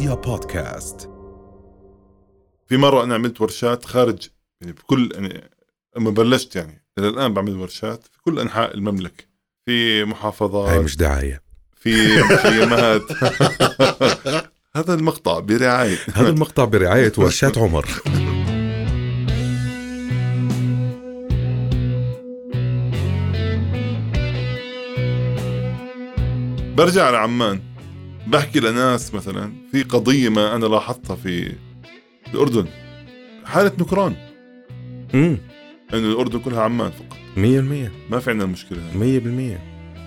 رؤيا بودكاست. في مرة أنا عملت ورشات خارج يعني بكل يعني لما بلشت يعني إلى الآن بعمل ورشات في كل أنحاء المملكة. في محافظات. هاي مش دعايه في مخيمات. هذا المقطع برعاية. هذا المقطع برعاية ورشات عمر. برجع على عمان بحكي لناس مثلا في قضية ما أنا لاحظتها في الأردن. حالة نكران. امم إنه الأردن كلها عمان فقط. 100% ما في عندنا المشكلة هاي. 100%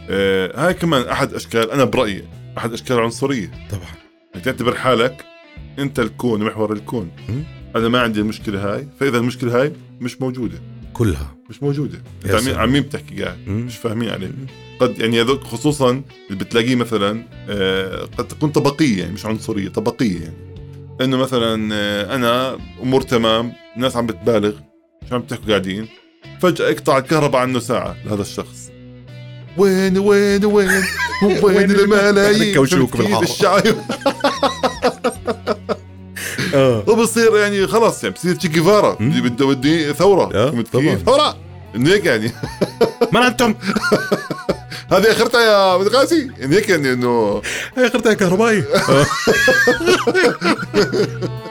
آه هاي كمان أحد أشكال أنا برأيي أحد أشكال العنصريه طبعا. انك تعتبر حالك أنت الكون محور الكون. مم. أنا ما عندي المشكلة هاي فإذا المشكلة هاي مش موجودة. كلها. مش موجودة. انت عم سلام. عم مين بتحكي قاعد. مش فاهمين عليك. قد يعني هذوك خصوصا اللي بتلاقيه مثلا آه، قد تكون طبقية يعني مش عنصرية طبقية يعني. إنه مثلا آه، أنا أمور تمام الناس عم بتبالغ شو عم تحكوا قاعدين. فجأة يقطع الكهرباء عنه ساعة لهذا الشخص. وين وين وين؟ وين الملايين؟ كوشوك فهمت وبصير يعني خلاص يعني بصير تشي جيفارا بده بدي ثورة. آه، طبعاً. ثورة! هيك يعني. من أنتم؟ هذه أخرتها يا مدغاسي يعني هيك يعني إنه هي أخرتها كهربائي.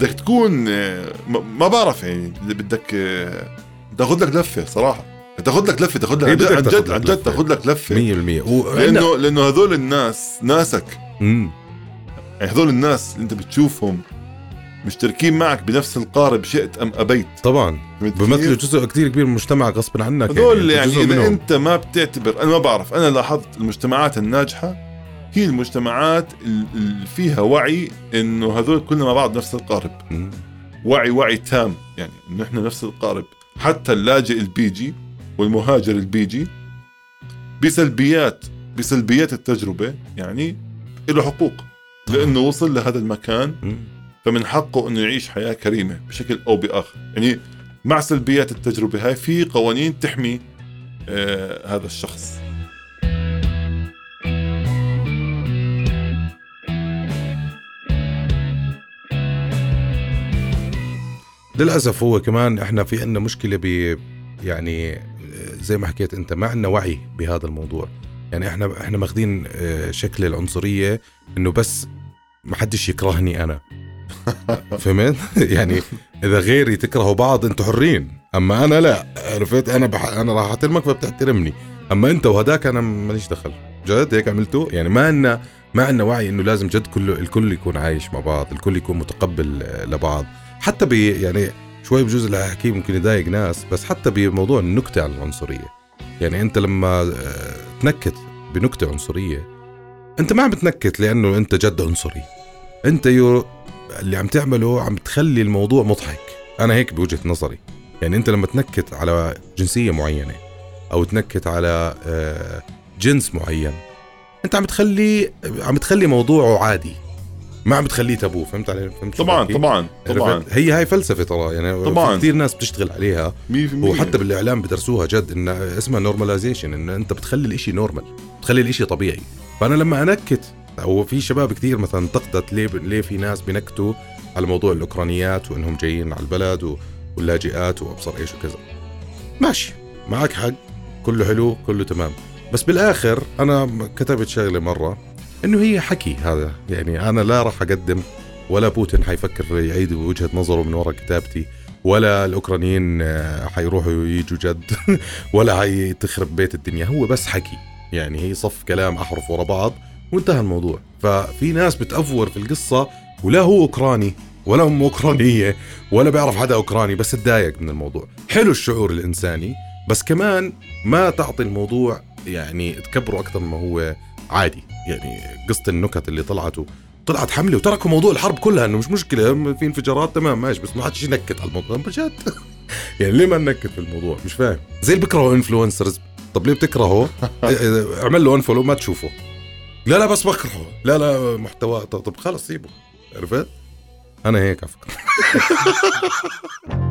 بدك تكون آه، ما بعرف يعني اللي بدك آه، تاخذ لك لفة صراحة. تاخذ لك لفة تاخذ لك عن جد لك عن جد. تاخذ لك لفة. 100% و... لأنه لأنه هذول الناس ناسك. امم يعني هذول الناس اللي أنت بتشوفهم مشتركين معك بنفس القارب شئت أم أبيت. طبعا. كيف؟ جزء كثير كبير من المجتمع غصب عنك هذول يعني جزء إذا منهم. أنت ما بتعتبر أنا ما بعرف أنا لاحظت المجتمعات الناجحة هي المجتمعات اللي فيها وعي إنه هذول كلنا مع بعض نفس القارب. وعي وعي تام. يعني انه إحنا نفس القارب. حتى اللاجئ البيجي والمهاجر البيجي بسلبيات بسلبيات التجربة يعني له حقوق. لأنه وصل لهذا المكان. فمن حقه إنه يعيش حياة كريمة بشكل أو بآخر. يعني مع سلبيات التجربة هاي في قوانين تحمي آه هذا الشخص. للأسف هو كمان إحنا في عندنا مشكلة ب يعني زي ما حكيت أنت ما عندنا وعي بهذا الموضوع. يعني إحنا إحنا ماخذين آه، شكل العنصرية إنه بس ما حدش يكرهني أنا. فهمت؟ يعني إذا غيري تكرهوا بعض أنتوا حرين أما أنا لا. عرفت؟ أنا بح... أنا راح أحترمك فبتحترمني. أما أنت وهداك أنا ماليش دخل. جد؟ هيك عملتوا؟ يعني ما عندنا ما عندنا وعي إنه لازم جد كله الكل يكون عايش مع بعض الكل يكون متقبل آه، لبعض. حتى ب يعني شوي بجوز اللي هحكيه ممكن يضايق ناس بس حتى بموضوع النكتة على العنصرية. يعني أنت لما آه، تنكت بنكتة عنصرية أنت ما عم بتنكت لأنه أنت جد عنصري. أنت يو اللي عم تعمله عم تخلي الموضوع مضحك. أنا هيك بوجهة نظري. يعني أنت لما تنكت على جنسية معينة أو تنكت على آه، جنس معين أنت عم تخلي عم تخلي موضوعه عادي. ما عم بتخليه تابو فهمت علي فهمت طبعا؟ طبعا طبعا؟ هي هاي فلسفة ترى يعني طبعاً. كثير ناس بتشتغل عليها 100% وحتى بالإعلام بدرسوها جد إن اسمها normalization إن أنت بتخلي الإشي normal بتخلي الإشي طبيعي فأنا لما أنكت أو في شباب كثير مثلا انتقدت ليه ليه في ناس بنكتوا على موضوع الأوكرانيات وإنهم جايين على البلد و- واللاجئات وأبصر إيش وكذا ماشي معك حق كله حلو كله تمام بس بالآخر أنا كتبت شغلة مرة إنه هي حكي هذا. يعني أنا لا راح أقدم ولا بوتين حيفكر يعيد وجهة نظره من وراء كتابتي ولا الأوكرانيين آه، حيروحوا يجوا جد ولا هي تخرب بيت الدنيا. هو بس حكي. يعني هي صف كلام أحرف ورا بعض وانتهى الموضوع. ففي ناس بتأفور في القصة ولا هو أوكراني ولا أم أوكرانية ولا بيعرف حدا أوكراني بس تضايق من الموضوع. حلو الشعور الإنساني بس كمان ما تعطي الموضوع يعني تكبره أكثر ما هو عادي. يعني قصة النكت اللي طلعته طلعت حملة وتركوا موضوع الحرب كلها إنه مش مشكلة في انفجارات تمام ماشي بس ما حدش ينكت على الموضوع. بجد يعني ليه ما ننكت في الموضوع؟ مش فاهم. زي اللي بيكرهوا influencers طب ليه بتكرهه آه، اعمل له unfollow ما تشوفه. لا لا بس بكرهه لا لا محتوى. طب, طب خلص سيبه. عرفت؟ أنا هيك على فكره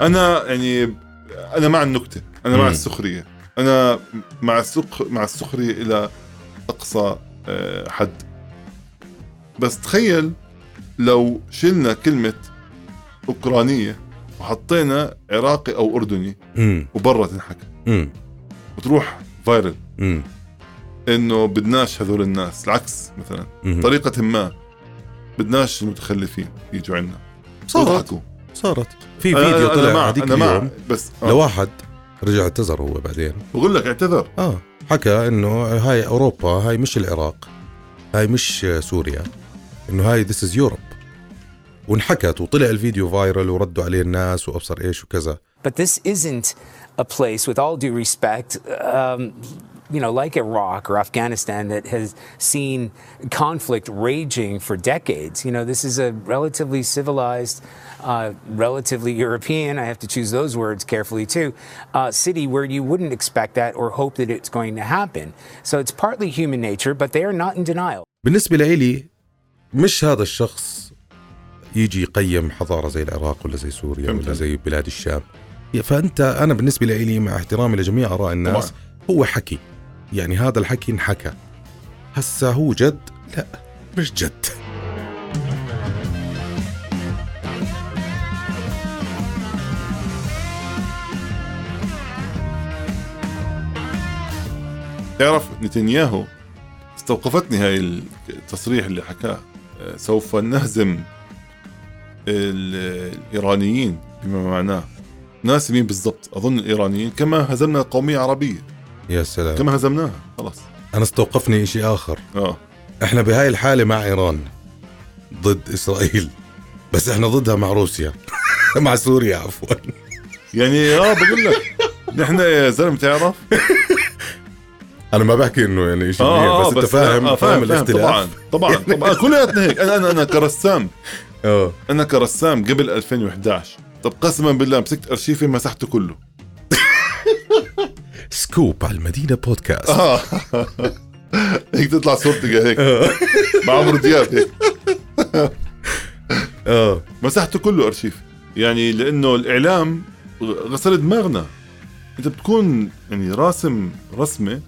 أنا يعني أنا مع النكتة أنا مع. السخرية. أنا مع السخ مع السخرية إلى أقصى آه، حد. بس تخيل لو شلنا كلمة أوكرانية وحطينا عراقي أو أردني وبرا تنحكى. وتروح فايرل إنه بدناش هذول الناس العكس مثلا. أمم. طريقة ما بدناش المتخلفين يجوا عندنا وضحكوا. صارت. في فيديو أنا طلع هذيك اليوم بس آه. لواحد رجع اعتذر هو بعدين. بقول لك اعتذر. آه حكى إنه هاي أوروبا هاي مش العراق هاي مش سوريا إنه هاي ذيس از يوروب وانحكت وطلع الفيديو فايرل وردوا عليه الناس وأبصر إيش وكذا. But this isn't a place, with all due respect, um, you know, like Iraq or Afghanistan that has seen conflict raging for decades. You know, this is a relatively civilized, uh, relatively European, I have to choose those words carefully too, uh, city where you wouldn't expect that or hope that it's going to happen. So it's partly human nature, but they are not in denial. بالنسبة لإلي مش هذا الشخص يجي يقيم حضارة زي العراق ولا زي سوريا فهمت ولا. زي بلاد الشام فأنت أنا بالنسبة لإلي مع احترامي لجميع آراء الناس هو حكي يعني هذا الحكي انحكى هسا هو جد لا مش جد تعرف نتنياهو استوقفتني هاي التصريح اللي حكاه آه، سوف نهزم ال- الإيرانيين بما معناه. ناس مين بالضبط أظن الإيرانيين كما هزمنا القوميه العربيه يا سلام. كما هزمناها خلاص. أنا استوقفني إشي آخر. آه. إحنا بهاي الحالة مع إيران ضد إسرائيل. بس إحنا ضدها مع روسيا. مع سوريا عفوا. يعني آه بقول لك نحن يا زلمة تعرف؟ أنا ما بحكي إنه يعني شيء آه بس, أنت فاهم آه فاهم, الاختلاف. طبعا طبعا طبعا. كلياتنا هيك. أنا أنا أنا كرسام. آه. أنا كرسام قبل 2011 طب قسما بالله مسكت ارشيفي مسحته كله. سكوب على المدينة بودكاست. آه. هيك تطلع صورتي هيك. مع عمرو دياب هيك. آه. مسحته كله أرشيف. يعني لأنه الإعلام غسل دماغنا. أنت بتكون يعني راسم رسمة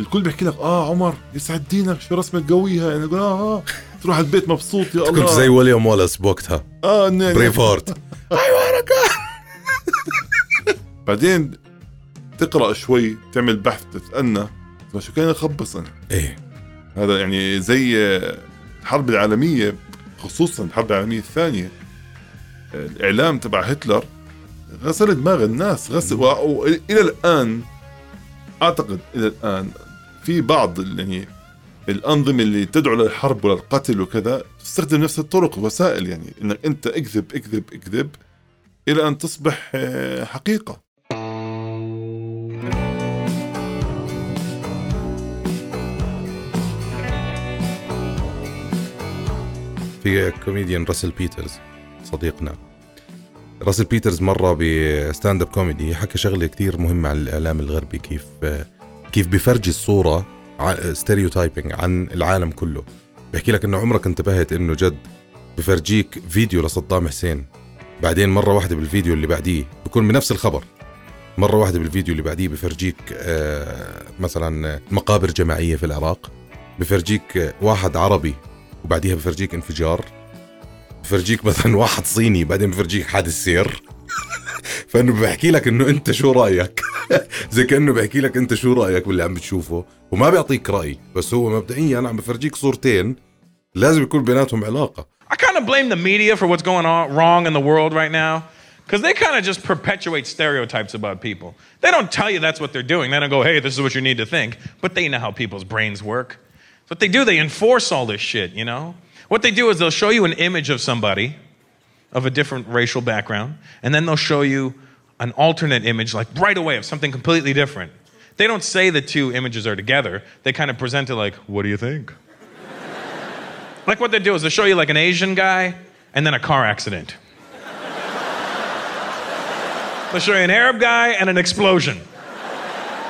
الكل بيحكي لك آه عمر يسعد دينك شو رسمة قويها يعني أقول آه آه تروح على البيت مبسوط يا الله. كنت زي ويليام وولس بوقتها آه إنه يعني Braveheart بعدين تقرأ شوي تعمل بحث تتأنى شو كان يخبص أنا إيه. هذا يعني زي الحرب العالمية خصوصا الحرب العالمية الثانية. الإعلام تبع هتلر غسل دماغ الناس غسل وإلى الآن أعتقد إلى الآن في بعض يعني الأنظمة اللي تدعو للحرب وللقتل وكذا تستخدم نفس الطرق وسائل يعني إنك أنت اكذب اكذب اكذب إلى أن تصبح آه، حقيقة. في كوميديان راسل بيترز صديقنا. راسل بيترز مرة ب stand up comedy حكى شغلة كتير مهمة عن الإعلام الغربي كيف كيف بفرجي الصورة stereotyping عن العالم كله. بحكي لك إنه عمرك انتبهت إنه جد بفرجيك فيديو لصدام حسين. بعدين مرة واحدة بالفيديو اللي بعديه بكون بنفس الخبر. مرة واحدة بالفيديو اللي بعديه بفرجيك آه، مثلا مقابر جماعية في العراق. بفرجيك واحد عربي وبعديها بفرجيك انفجار. بفرجيك مثلا واحد صيني بعدين بفرجيك حادث سير. فانه بحكي لك إنه أنت شو رأيك؟ زي كانه بحكي لك انت شو رايك باللي عم بتشوفه وما بيعطيك راي بس هو مبدئيا عم بفرجيك صورتين لازم يكون بيناتهم علاقه I kind of blame the media for what's going on wrong in the world right now because they kind of just perpetuate stereotypes about people. They don't tell you that's what they're doing. They don't go, hey, this is what you need to think. But they know how people's brains work. What they do, they enforce all this shit, you know? What they do is they'll show you an image of somebody of a different racial background, and then they'll show you an alternate image, like right away, of something completely different. They don't say the two images are together. They kind of present it like, what do you think? Like what they do is they show you like an Asian guy and then a car accident. They'll show you an Arab guy and an explosion.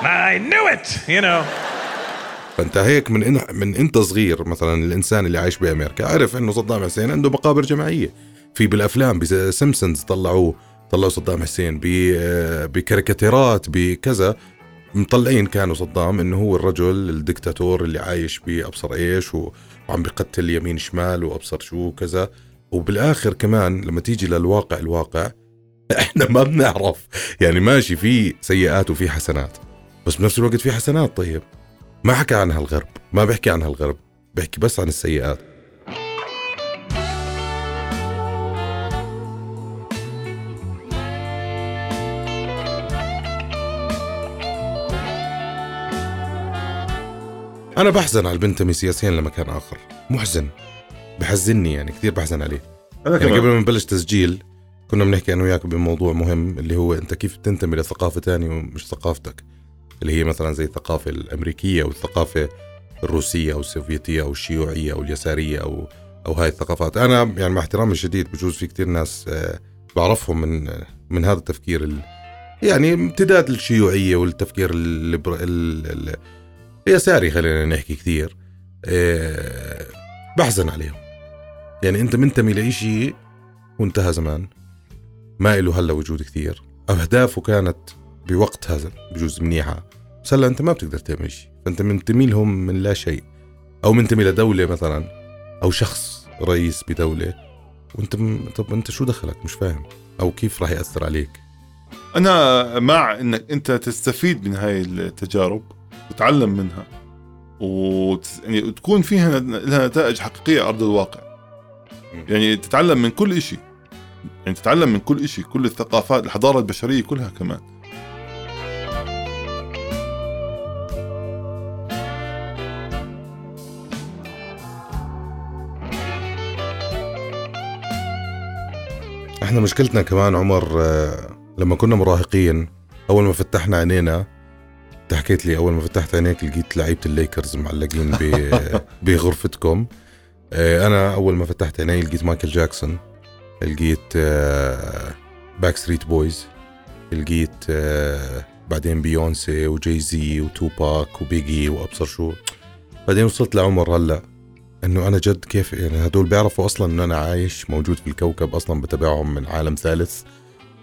I knew it, you know. فانت هيك من إن من انت صغير مثلا الانسان اللي عايش بامريكا عرف انه صدام حسين عنده مقابر جماعيه في بالافلام بسيمبسونز طلعوه طلعوا صدام حسين ب- بكاريكاتيرات بكذا. مطلعين كانوا صدام إنه هو الرجل الدكتاتور اللي عايش بأبصر إيش وعم بقتل يمين شمال وأبصر شو وكذا. وبالآخر كمان لما تيجي للواقع الواقع إحنا ما بنعرف. يعني ماشي في سيئات وفي حسنات بس بنفس الوقت في حسنات. طيب ما حكى عنها الغرب ما بيحكي عنها الغرب بيحكي بس عن السيئات. أنا بحزن على البنتمي سياسيا لمكان آخر. محزن. بحزني يعني كثير بحزن عليه. أنا يعني قبل ما نبلش تسجيل كنا بنحكي أنا وياك بموضوع مهم اللي هو أنت كيف تنتمي لثقافة تانية ومش ثقافتك. اللي هي مثلا زي الثقافة الأمريكية أو الثقافة الروسية أو السوفيتية أو الشيوعية أو اليسارية أو أو هاي الثقافات. أنا يعني مع احترامي الشديد بجوز في كتير ناس آه، بعرفهم من من هذا التفكير ال يعني امتداد الشيوعية والتفكير الليبر- اليساري خلينا نحكي كثير. آه، بحزن عليهم. يعني أنت منتمي لإشي وانتهى زمان. ما له هلا وجود كثير. أهدافه كانت بوقت هذا بجوز منيحة. بس هلا أنت ما بتقدر تعمل شيء فأنت منتمي لهم من لا شيء. أو منتمي لدولة مثلا. أو شخص رئيس بدولة. وأنت م... طب أنت شو دخلك؟ مش فاهم. أو كيف راح يأثر عليك؟ أنا مع إنك أنت تستفيد من هاي التجارب. وتتعلم منها. وت... يعني وتكون فيها لها نتائج حقيقية على أرض الواقع. يعني تتعلم من كل شيء يعني تتعلم من كل شيء كل الثقافات الحضارة البشرية كلها كمان. إحنا مشكلتنا كمان عمر آه، لما كنا مراهقين أول ما فتحنا عينينا انت حكيت لي اول ما فتحت عينيك لقيت لعيبة الليكرز معلقين بغرفتكم. آه، أنا اول ما فتحت عيني لقيت مايكل جاكسون لقيت باك ستريت بويز لقيت آه، بعدين بيونسي وجاي زي وتوباك وبيجي وابصر شو. بعدين وصلت لعمر هلا إنه أنا جد كيف يعني هدول بيعرفوا أصلا إنه أنا عايش موجود في الكوكب أصلا بتابعهم من عالم ثالث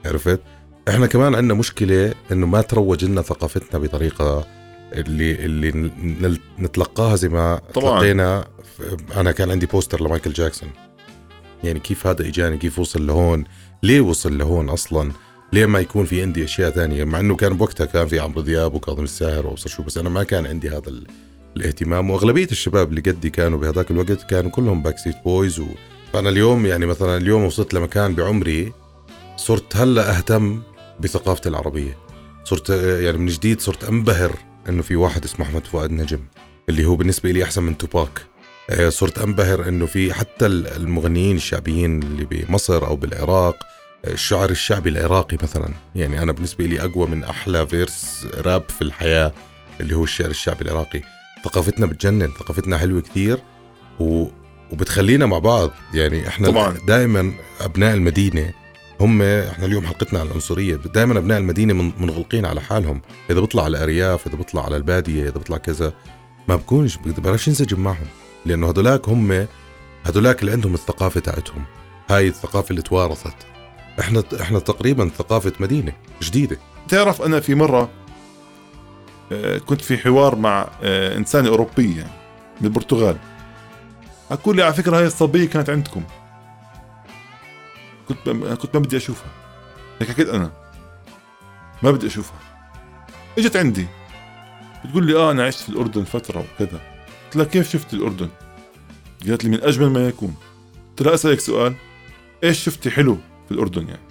عرفت؟ إحنا كمان عندنا مشكلة انه ما تروج لنا ثقافتنا بطريقة اللي اللي نتلقاها زي ما طبعاً. تلقينا أنا كان عندي بوستر لمايكل جاكسون. يعني كيف هذا اجاني؟ كيف وصل لهون؟ ليه وصل لهون أصلا؟ ليه ما يكون في عندي اشياء ثانية؟ مع انه كان بوقتها كان في عمرو دياب وكاظم الساهر وابصر شو بس أنا ما كان عندي هذا ال... الاهتمام. واغلبية الشباب اللي قدي كانوا بهذاك الوقت كانوا كلهم باك ستريت بويز و... فأنا اليوم يعني مثلا اليوم وصلت لمكان بعمري صرت هلأ أهتم بثقافتي العربية. صرت يعني من جديد صرت أنبهر إنه في واحد اسمه أحمد فؤاد نجم اللي هو بالنسبة لي أحسن من توباك. آه، صرت أنبهر إنه في حتى المغنيين الشعبيين اللي بمصر أو بالعراق آه، الشعر الشعبي العراقي مثلا. يعني أنا بالنسبة لي أقوى من أحلى verse rap في الحياة اللي هو الشعر الشعبي العراقي. ثقافتنا بتجنن ثقافتنا حلوة كثير و... وبتخلينا مع بعض. يعني إحنا طبعاً. دائما أبناء المدينة. هم إحنا اليوم حلقتنا عن العنصرية. دائما أبناء المدينة من- منغلقين على حالهم. إذا بيطلع على الارياف إذا بيطلع على البادية إذا بيطلع كذا ما بكونش بقدرش ينسجم معهم لأنه هدولاك هم هدولاك اللي عندهم الثقافة تاعتهم. هاي الثقافة اللي توارثت. إحنا إحنا تقريبا ثقافة مدينة جديدة. تعرف أنا في مرة آه، كنت في حوار مع آه، انسانه اوروبيه يعني من البرتغال. حكوا لي على فكرة هاي الصبية كانت عندكم. كنت ب- كنت ما بدي أشوفها. هيك حكيت أنا. ما بدي أشوفها. إجت عندي. بتقول لي آه أنا عشت في الأردن فترة وكذا. قلت لها كيف شفت الأردن؟ قالت لي من أجمل ما يكون. قلت لها أسألك سؤال. إيش شفتي حلو في الأردن يعني؟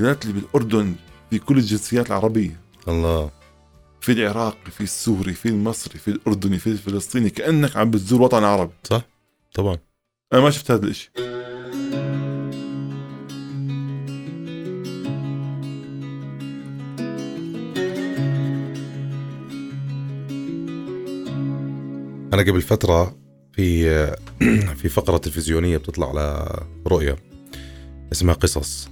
قالت لي بالأردن في كل الجنسيات العربية. الله. في العراقي في السوري في المصري في الأردني في الفلسطيني كأنك عم بتزور وطن عربي صح؟ طبعا. أنا ما شفت هذا الإشي. أنا قبل فترة في في فقرة تلفزيونية بتطلع على رؤيا اسمها قصص.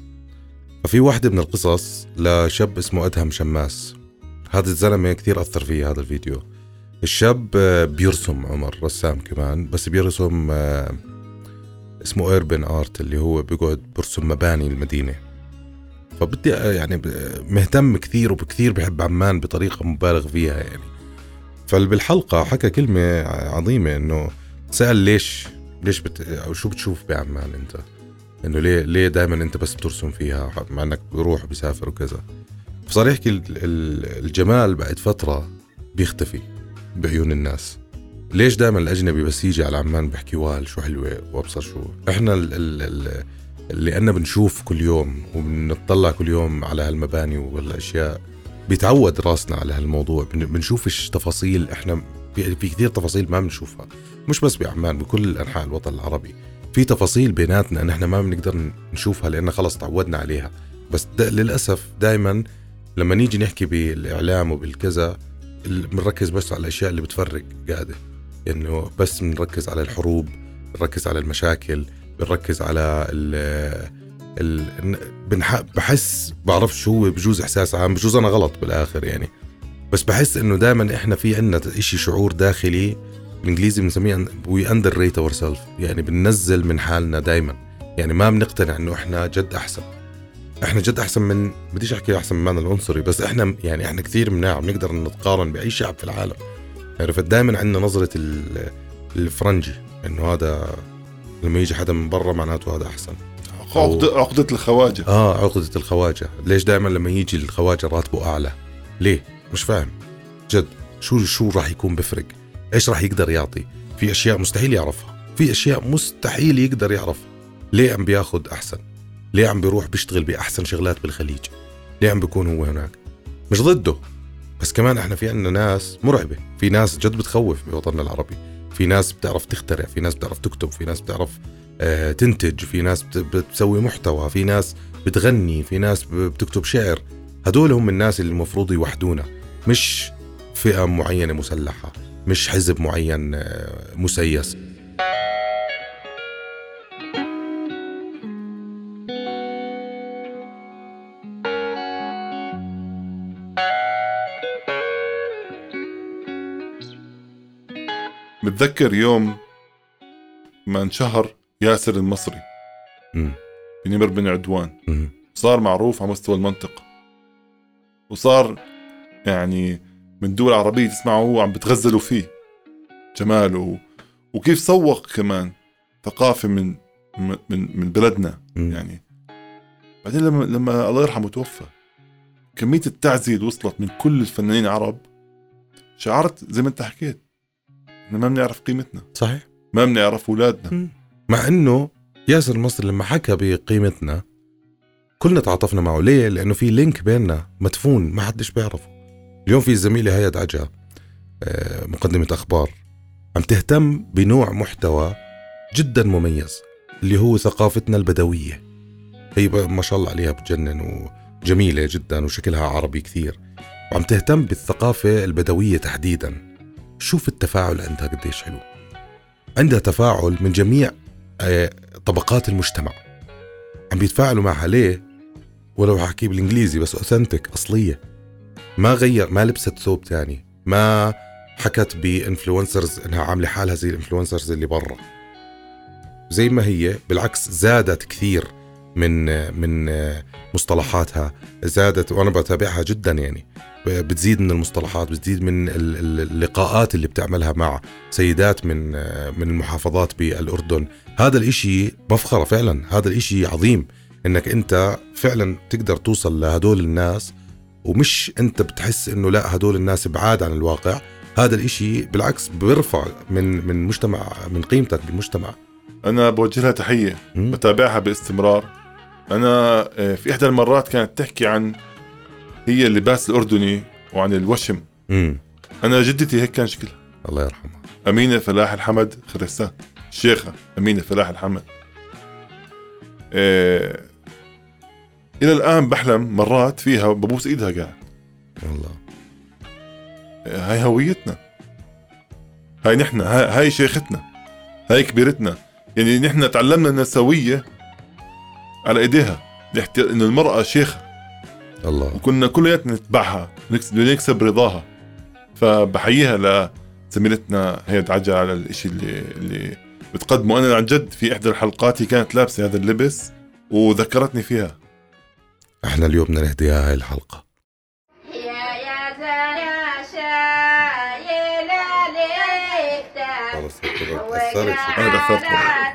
ففي واحدة من القصص لشاب اسمه أدهم شماس. هذا الزلمة كثير أثر فيه هذا الفيديو. الشاب آه، بيرسم عمر رسام كمان بس بيرسم آه، اسمه ايربن آرت اللي هو بيقعد برسم مباني المدينة. فبدي آه، يعني ب- مهتم كثير وبكثير بحب عمان بطريقة مبالغ فيها يعني. فبالحلقة حكى كلمة عظيمة إنه سأل ليش ليش بت... أو شو بتشوف بعمان أنت؟ إنه ليه ليه دائما أنت بس بترسم فيها مع إنك بروح وبسافر وكذا. فصار يحكي ال- ال- الجمال بعد فترة بيختفي بعيون الناس. ليش دائما الأجنبي بس يجي على عمان بيحكي وال شو حلوة وأبصر شو؟ إحنا ال ال ال اللي أنا بنشوف كل يوم وبنطلع كل يوم على هالمباني والأشياء بيتعود راسنا على هالموضوع. بن- بنشوفش تفاصيل إحنا في, كثير تفاصيل ما بنشوفها. مش بس بعمان بكل أنحاء الوطن العربي. في تفاصيل بيناتنا ان إحنا ما بنقدر نشوفها لأن خلص تعودنا عليها. بس دا للأسف دائما لما نيجي نحكي بالإعلام وبالكذا ال- بنركز بس على الأشياء اللي بتفرق قاعدة. إنه بس بنركز على الحروب بنركز على المشاكل بنركز على ال. بحس بعرف شو هو بجوز إحساس عام بجوز أنا غلط بالآخر يعني. بس بحس إنه دائما إحنا في عندنا إشي شعور داخلي بالإنجليزي بنسميه we underrate ourself يعني بننزل من حالنا دائما يعني ما بنقتنع إنه إحنا جد أحسن. إحنا جد أحسن من بديش أحكي أحسن من العنصري بس إحنا يعني إحنا كثير مناع بنقدر نتقارن بأي شعب في العالم. عرفت؟ دائما عندنا نظرة ال- الفرنجي إنه هذا لما يجي حدا من برا معناته هذا أحسن. عقدة, عقدة الخواجة. آه عقدة الخواجة. ليش دائما لما يجي الخواجة راتبه أعلى؟ ليه؟ مش فاهم. جد شو شو راح يكون بفرق؟ إيش راح يقدر يعطي؟ في أشياء مستحيل يعرفها. في أشياء مستحيل يقدر يعرفها ليه عم بياخد أحسن؟ ليه عم بيروح بيشتغل بأحسن شغلات بالخليج؟ ليه عم بيكون هو هناك؟ مش ضده. بس كمان إحنا في عندنا ناس مرعبة. في ناس جد بتخوف بوطننا العربي. في ناس بتعرف تخترع في ناس بتعرف تكتب في ناس بتعرف تنتج في ناس بت- بتسوي محتوى في ناس بتغني في ناس بتكتب شعر. هدول هم الناس اللي المفروض يوحدونا مش فئة معينة مسلحة مش حزب معين آه، مسيس. متذكر يوم ما انشهر ياسر المصري. بنمر بن عدوان. صار معروف على مستوى المنطقة. وصار يعني من دول عربية تسمعه هو عم بتغزلوا فيه. جماله. وكيف سوق كمان ثقافة من من من بلدنا. مم. يعني بعدين لما لما الله يرحمه توفى كمية التعزية اللي وصلت من كل الفنانين العرب شعرت زي ما انت حكيت. إحنا ما بنعرف قيمتنا. صحيح. ما بنعرف أولادنا. مع إنه ياسر المصري لما حكى بقيمتنا كلنا تعاطفنا معه. ليه؟ لأنه في لينك بيننا مدفون ما حدش بيعرفه. اليوم في زميلي هيا عجا آه، مقدمة أخبار عم تهتم بنوع محتوى جدا مميز اللي هو ثقافتنا البدوية. هي ما شاء الله عليها بتجنن وجميلة جدا وشكلها عربي كثير. وعم تهتم بالثقافة البدوية تحديدا. شوف التفاعل عندها قديش حلو. عندها تفاعل من جميع طبقات المجتمع. عم بيتفاعلوا معها ليه؟ ولو حكي بالإنجليزي بس authentic أصلية. ما غير ما لبست ثوب تاني. ما حكت ب influencers إنها عاملة حالها زي ال influencers اللي برا. زي ما هي بالعكس زادت كثير. من من مصطلحاتها زادت وأنا بتابعها جدا يعني. بتزيد من المصطلحات بتزيد من ال- ال- اللقاءات اللي بتعملها مع سيدات من من المحافظات بالأردن. هذا الإشي مفخرة فعلا هذا الإشي عظيم إنك أنت فعلا تقدر توصل لهدول الناس ومش أنت بتحس إنه لا هدول الناس بعاد عن الواقع. هذا الإشي بالعكس بيرفع من من مجتمع من قيمتك بالمجتمع. أنا بوجه لها تحية. بتابعها باستمرار. أنا آه، في إحدى المرات كانت تحكي عن هي اللباس الأردني وعن الوشم. امم أنا جدتي هيك كان شكلها. الله يرحمها. أمينة فلاح الحمد خرسان. الشيخه أمينة فلاح الحمد. آه، إلى الآن بحلم مرات فيها ببوس إيدها قاعد. والله. آه، هاي هويتنا. هاي نحن هاي, هاي شيختنا. هاي كبيرتنا. يعني نحن تعلمنا النسويه على إيديها. انه المرأة شيخة. الله. وكنا كلياتنا نتبعها نكسب رضاها. فبحييها لزميلتنا هيد عجل على الإشي اللي اللي بتقدمه. أنا عن جد في إحدى الحلقات هي كانت لابسة هذا اللبس وذكرتني فيها. إحنا اليوم بدنا نهديها هاي الحلقة. خلص هيك أثرت.